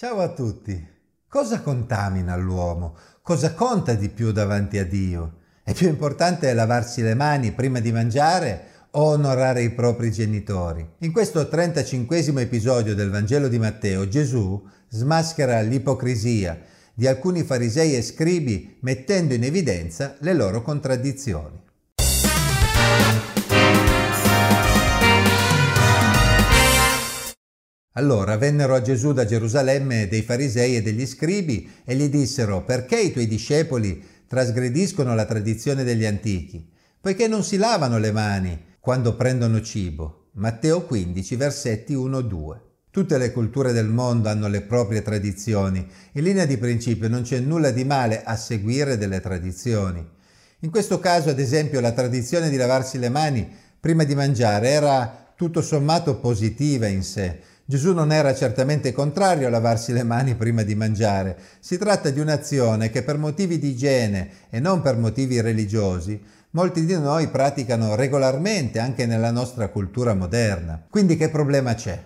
Ciao a tutti. Cosa contamina l'uomo? Cosa conta di più davanti a Dio? È più importante lavarsi le mani prima di mangiare o onorare i propri genitori? In questo 35 episodio del Vangelo di Matteo Gesù smaschera l'ipocrisia di alcuni farisei e scribi mettendo in evidenza le loro contraddizioni. Allora vennero a Gesù da Gerusalemme dei farisei e degli scribi e gli dissero perché i tuoi discepoli trasgrediscono la tradizione degli antichi, poiché non si lavano le mani quando prendono cibo. Matteo 15, versetti 1-2. Tutte le culture del mondo hanno le proprie tradizioni. In linea di principio non c'è nulla di male a seguire delle tradizioni. In questo caso, ad esempio, la tradizione di lavarsi le mani prima di mangiare era tutto sommato positiva in sé, Gesù non era certamente contrario a lavarsi le mani prima di mangiare. Si tratta di un'azione che per motivi di igiene e non per motivi religiosi molti di noi praticano regolarmente anche nella nostra cultura moderna. Quindi che problema c'è?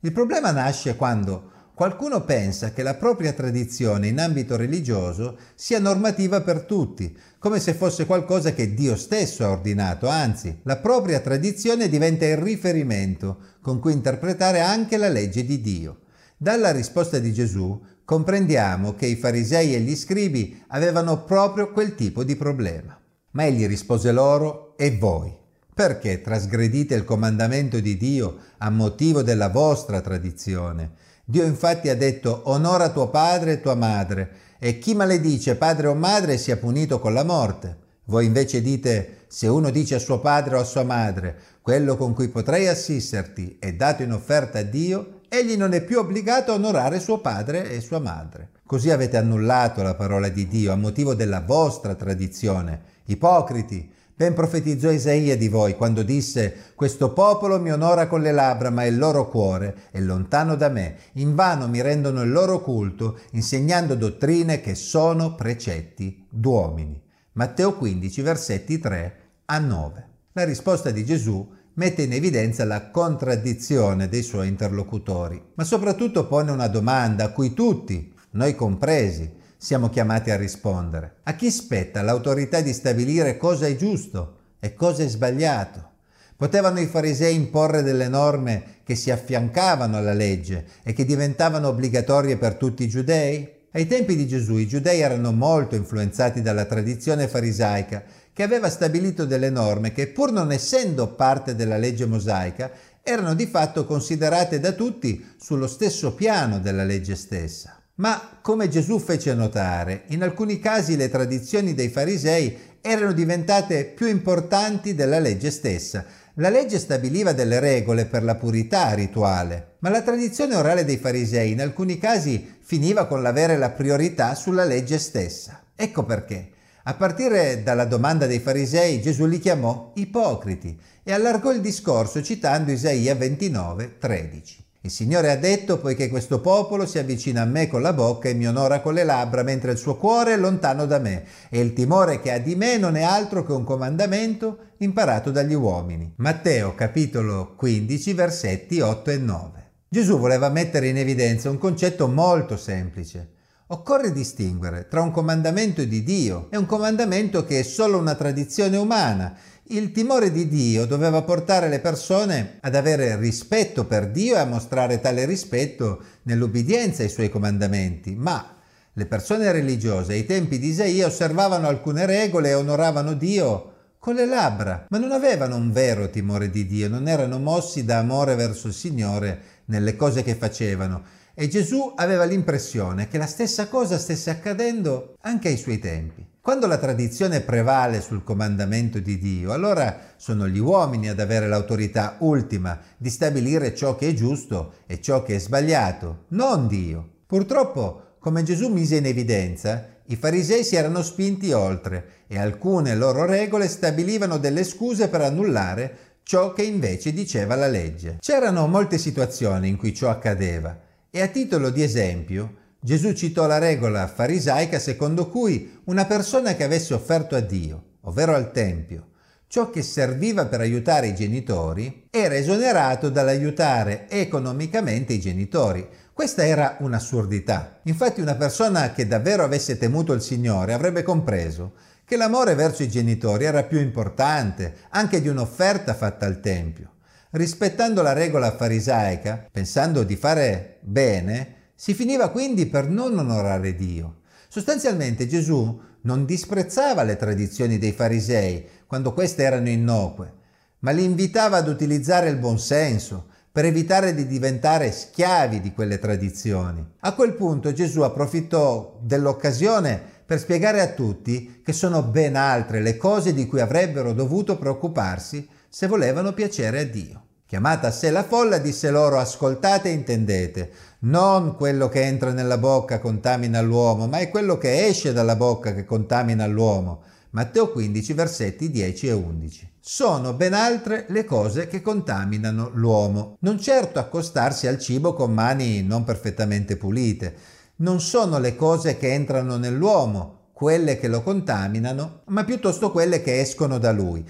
Il problema nasce quando Qualcuno pensa che la propria tradizione in ambito religioso sia normativa per tutti, come se fosse qualcosa che Dio stesso ha ordinato, anzi, la propria tradizione diventa il riferimento con cui interpretare anche la legge di Dio. Dalla risposta di Gesù comprendiamo che i farisei e gli scribi avevano proprio quel tipo di problema. Ma egli rispose loro, e voi? Perché trasgredite il comandamento di Dio a motivo della vostra tradizione? Dio infatti ha detto onora tuo padre e tua madre e chi maledice padre o madre sia punito con la morte. Voi invece dite se uno dice a suo padre o a sua madre quello con cui potrei assisterti è dato in offerta a Dio, egli non è più obbligato a onorare suo padre e sua madre. Così avete annullato la parola di Dio a motivo della vostra tradizione. Ipocriti, Ben profetizzò Isaia di voi quando disse Questo popolo mi onora con le labbra, ma il loro cuore è lontano da me. Invano mi rendono il loro culto, insegnando dottrine che sono precetti d'uomini. Matteo 15, versetti 3 a 9. La risposta di Gesù mette in evidenza la contraddizione dei suoi interlocutori, ma soprattutto pone una domanda a cui tutti, noi compresi, siamo chiamati a rispondere. A chi spetta l'autorità di stabilire cosa è giusto e cosa è sbagliato? Potevano i farisei imporre delle norme che si affiancavano alla legge e che diventavano obbligatorie per tutti i giudei? Ai tempi di Gesù i giudei erano molto influenzati dalla tradizione farisaica che aveva stabilito delle norme che pur non essendo parte della legge mosaica erano di fatto considerate da tutti sullo stesso piano della legge stessa. Ma, come Gesù fece notare, in alcuni casi le tradizioni dei farisei erano diventate più importanti della legge stessa. La legge stabiliva delle regole per la purità rituale, ma la tradizione orale dei farisei in alcuni casi finiva con l'avere la priorità sulla legge stessa. Ecco perché. A partire dalla domanda dei farisei, Gesù li chiamò ipocriti e allargò il discorso citando Isaia 29, 13. Il Signore ha detto, poiché questo popolo si avvicina a me con la bocca e mi onora con le labbra, mentre il suo cuore è lontano da me, e il timore che ha di me non è altro che un comandamento imparato dagli uomini. Matteo capitolo 15 versetti 8 e 9. Gesù voleva mettere in evidenza un concetto molto semplice. Occorre distinguere tra un comandamento di Dio e un comandamento che è solo una tradizione umana il timore di Dio doveva portare le persone ad avere rispetto per Dio e a mostrare tale rispetto nell'obbedienza ai suoi comandamenti, ma le persone religiose ai tempi di Isaia osservavano alcune regole e onoravano Dio con le labbra, ma non avevano un vero timore di Dio, non erano mossi da amore verso il Signore nelle cose che facevano. E Gesù aveva l'impressione che la stessa cosa stesse accadendo anche ai suoi tempi. Quando la tradizione prevale sul comandamento di Dio, allora sono gli uomini ad avere l'autorità ultima di stabilire ciò che è giusto e ciò che è sbagliato, non Dio. Purtroppo, come Gesù mise in evidenza, i farisei si erano spinti oltre e alcune loro regole stabilivano delle scuse per annullare ciò che invece diceva la legge. C'erano molte situazioni in cui ciò accadeva e a titolo di esempio Gesù citò la regola farisaica secondo cui una persona che avesse offerto a Dio, ovvero al Tempio, ciò che serviva per aiutare i genitori, era esonerato dall'aiutare economicamente i genitori. Questa era un'assurdità. Infatti una persona che davvero avesse temuto il Signore avrebbe compreso che l'amore verso i genitori era più importante anche di un'offerta fatta al Tempio. Rispettando la regola farisaica, pensando di fare bene, si finiva quindi per non onorare Dio. Sostanzialmente Gesù non disprezzava le tradizioni dei farisei quando queste erano innocue, ma li invitava ad utilizzare il buonsenso, per evitare di diventare schiavi di quelle tradizioni. A quel punto Gesù approfittò dell'occasione per spiegare a tutti che sono ben altre le cose di cui avrebbero dovuto preoccuparsi se volevano piacere a Dio. Chiamata a sé la folla, disse loro ascoltate e intendete, non quello che entra nella bocca contamina l'uomo, ma è quello che esce dalla bocca che contamina l'uomo. Matteo 15, versetti 10 e 11. Sono ben altre le cose che contaminano l'uomo. Non certo accostarsi al cibo con mani non perfettamente pulite. Non sono le cose che entrano nell'uomo, quelle che lo contaminano, ma piuttosto quelle che escono da lui.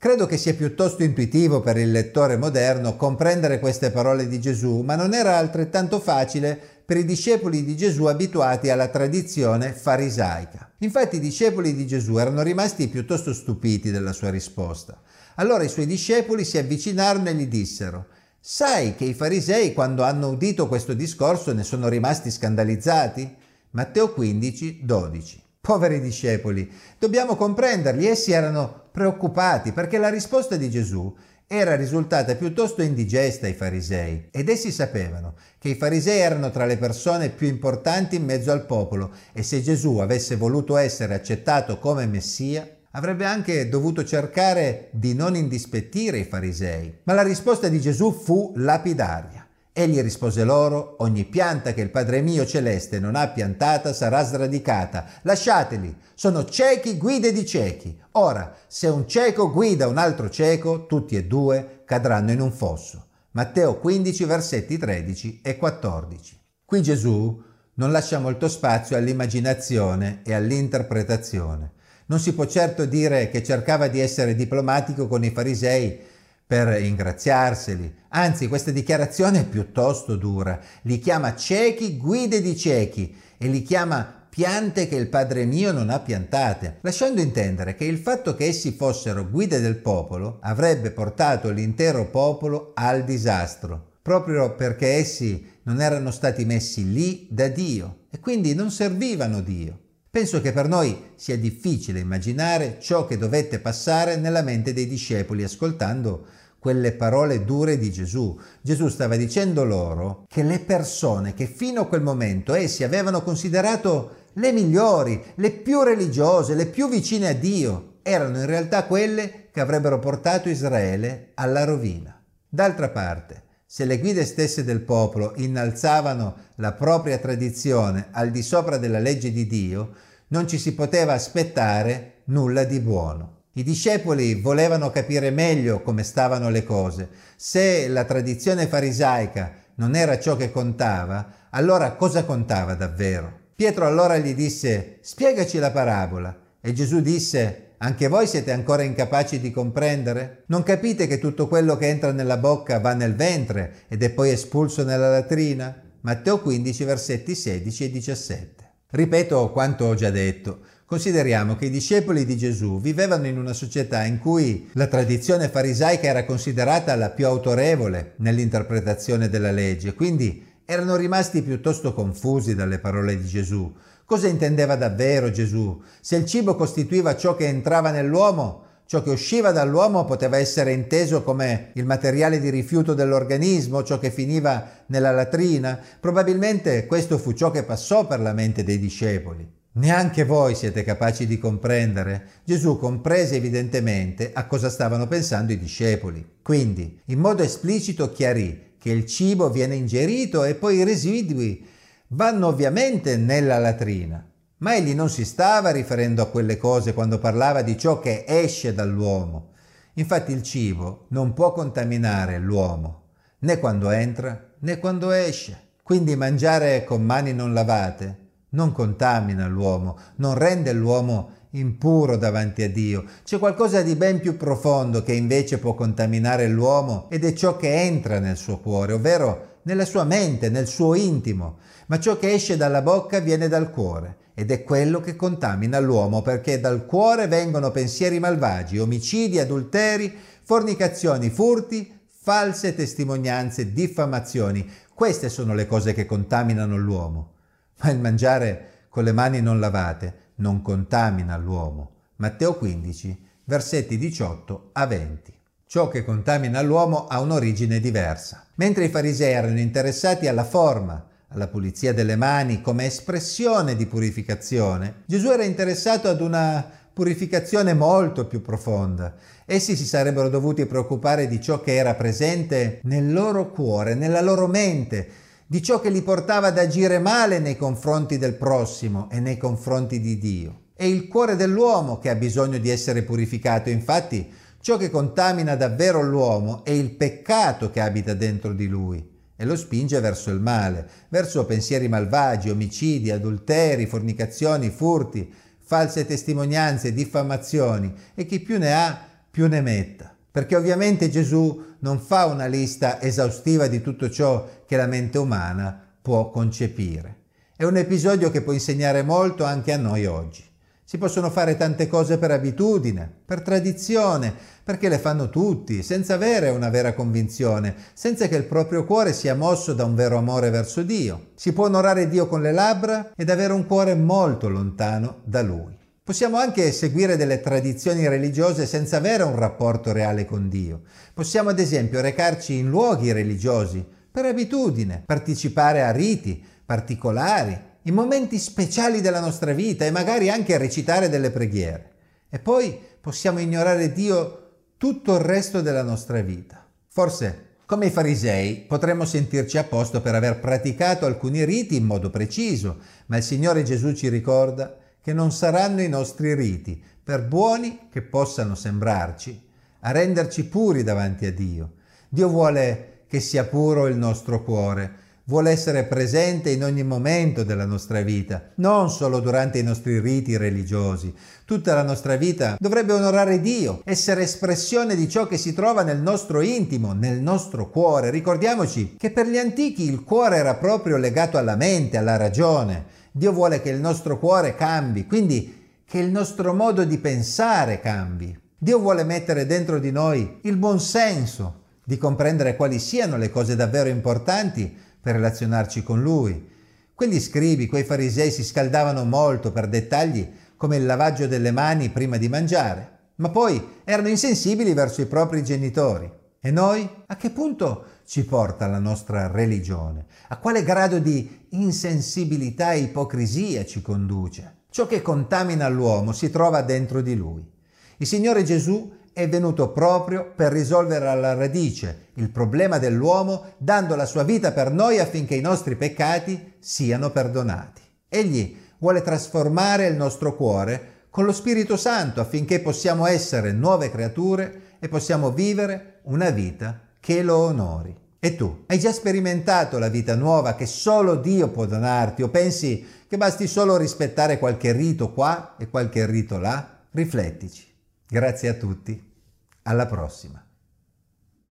Credo che sia piuttosto intuitivo per il lettore moderno comprendere queste parole di Gesù, ma non era altrettanto facile per i discepoli di Gesù abituati alla tradizione farisaica. Infatti i discepoli di Gesù erano rimasti piuttosto stupiti della sua risposta. Allora i suoi discepoli si avvicinarono e gli dissero Sai che i farisei quando hanno udito questo discorso ne sono rimasti scandalizzati? Matteo 15, 12. Poveri discepoli, dobbiamo comprenderli, essi erano preoccupati perché la risposta di Gesù era risultata piuttosto indigesta ai farisei ed essi sapevano che i farisei erano tra le persone più importanti in mezzo al popolo e se Gesù avesse voluto essere accettato come Messia avrebbe anche dovuto cercare di non indispettire i farisei. Ma la risposta di Gesù fu lapidaria. Egli rispose loro, ogni pianta che il Padre mio celeste non ha piantata sarà sradicata. Lasciateli, sono ciechi guide di ciechi. Ora, se un cieco guida un altro cieco, tutti e due cadranno in un fosso. Matteo 15, versetti 13 e 14. Qui Gesù non lascia molto spazio all'immaginazione e all'interpretazione. Non si può certo dire che cercava di essere diplomatico con i farisei per ingraziarseli. Anzi, questa dichiarazione è piuttosto dura. Li chiama ciechi guide di ciechi e li chiama piante che il Padre mio non ha piantate, lasciando intendere che il fatto che essi fossero guide del popolo avrebbe portato l'intero popolo al disastro, proprio perché essi non erano stati messi lì da Dio e quindi non servivano Dio. Penso che per noi sia difficile immaginare ciò che dovette passare nella mente dei discepoli ascoltando quelle parole dure di Gesù. Gesù stava dicendo loro che le persone che fino a quel momento essi avevano considerato le migliori, le più religiose, le più vicine a Dio, erano in realtà quelle che avrebbero portato Israele alla rovina. D'altra parte, se le guide stesse del popolo innalzavano la propria tradizione al di sopra della legge di Dio, non ci si poteva aspettare nulla di buono. I discepoli volevano capire meglio come stavano le cose. Se la tradizione farisaica non era ciò che contava, allora cosa contava davvero? Pietro allora gli disse, spiegaci la parabola. E Gesù disse, anche voi siete ancora incapaci di comprendere? Non capite che tutto quello che entra nella bocca va nel ventre ed è poi espulso nella latrina? Matteo 15, versetti 16 e 17. Ripeto quanto ho già detto. Consideriamo che i discepoli di Gesù vivevano in una società in cui la tradizione farisaica era considerata la più autorevole nell'interpretazione della legge, quindi erano rimasti piuttosto confusi dalle parole di Gesù. Cosa intendeva davvero Gesù? Se il cibo costituiva ciò che entrava nell'uomo, ciò che usciva dall'uomo poteva essere inteso come il materiale di rifiuto dell'organismo, ciò che finiva nella latrina. Probabilmente questo fu ciò che passò per la mente dei discepoli. Neanche voi siete capaci di comprendere. Gesù comprese evidentemente a cosa stavano pensando i discepoli. Quindi, in modo esplicito chiarì che il cibo viene ingerito e poi i residui vanno ovviamente nella latrina. Ma egli non si stava riferendo a quelle cose quando parlava di ciò che esce dall'uomo. Infatti il cibo non può contaminare l'uomo, né quando entra né quando esce. Quindi mangiare con mani non lavate non contamina l'uomo, non rende l'uomo impuro davanti a Dio. C'è qualcosa di ben più profondo che invece può contaminare l'uomo ed è ciò che entra nel suo cuore, ovvero nella sua mente, nel suo intimo, ma ciò che esce dalla bocca viene dal cuore ed è quello che contamina l'uomo perché dal cuore vengono pensieri malvagi, omicidi, adulteri, fornicazioni, furti, false testimonianze, diffamazioni. Queste sono le cose che contaminano l'uomo. Ma il mangiare con le mani non lavate non contamina l'uomo. Matteo 15, versetti 18 a 20. Ciò che contamina l'uomo ha un'origine diversa. Mentre i farisei erano interessati alla forma, alla pulizia delle mani come espressione di purificazione, Gesù era interessato ad una purificazione molto più profonda. Essi si sarebbero dovuti preoccupare di ciò che era presente nel loro cuore, nella loro mente, di ciò che li portava ad agire male nei confronti del prossimo e nei confronti di Dio. È il cuore dell'uomo che ha bisogno di essere purificato, infatti Ciò che contamina davvero l'uomo è il peccato che abita dentro di lui e lo spinge verso il male, verso pensieri malvagi, omicidi, adulteri, fornicazioni, furti, false testimonianze, diffamazioni e chi più ne ha più ne metta. Perché ovviamente Gesù non fa una lista esaustiva di tutto ciò che la mente umana può concepire. È un episodio che può insegnare molto anche a noi oggi. Si possono fare tante cose per abitudine, per tradizione, perché le fanno tutti, senza avere una vera convinzione, senza che il proprio cuore sia mosso da un vero amore verso Dio. Si può onorare Dio con le labbra ed avere un cuore molto lontano da Lui. Possiamo anche seguire delle tradizioni religiose senza avere un rapporto reale con Dio. Possiamo ad esempio recarci in luoghi religiosi per abitudine, partecipare a riti particolari, in momenti speciali della nostra vita e magari anche recitare delle preghiere. E poi possiamo ignorare Dio tutto il resto della nostra vita. Forse, come i farisei, potremmo sentirci a posto per aver praticato alcuni riti in modo preciso, ma il Signore Gesù ci ricorda che non saranno i nostri riti, per buoni che possano sembrarci, a renderci puri davanti a Dio. Dio vuole che sia puro il nostro cuore, vuole essere presente in ogni momento della nostra vita, non solo durante i nostri riti religiosi. Tutta la nostra vita dovrebbe onorare Dio, essere espressione di ciò che si trova nel nostro intimo, nel nostro cuore. Ricordiamoci che per gli antichi il cuore era proprio legato alla mente, alla ragione. Dio vuole che il nostro cuore cambi, quindi che il nostro modo di pensare cambi. Dio vuole mettere dentro di noi il buon senso di comprendere quali siano le cose davvero importanti per relazionarci con lui. Quegli scribi, quei farisei si scaldavano molto per dettagli come il lavaggio delle mani prima di mangiare, ma poi erano insensibili verso i propri genitori. E noi? A che punto ci porta la nostra religione? A quale grado di insensibilità e ipocrisia ci conduce? Ciò che contamina l'uomo si trova dentro di lui. Il Signore Gesù è venuto proprio per risolvere alla radice il problema dell'uomo dando la sua vita per noi affinché i nostri peccati siano perdonati. Egli vuole trasformare il nostro cuore con lo Spirito Santo affinché possiamo essere nuove creature e possiamo vivere una vita che lo onori. E tu, hai già sperimentato la vita nuova che solo Dio può donarti o pensi che basti solo rispettare qualche rito qua e qualche rito là? Riflettici. Grazie a tutti alla prossima.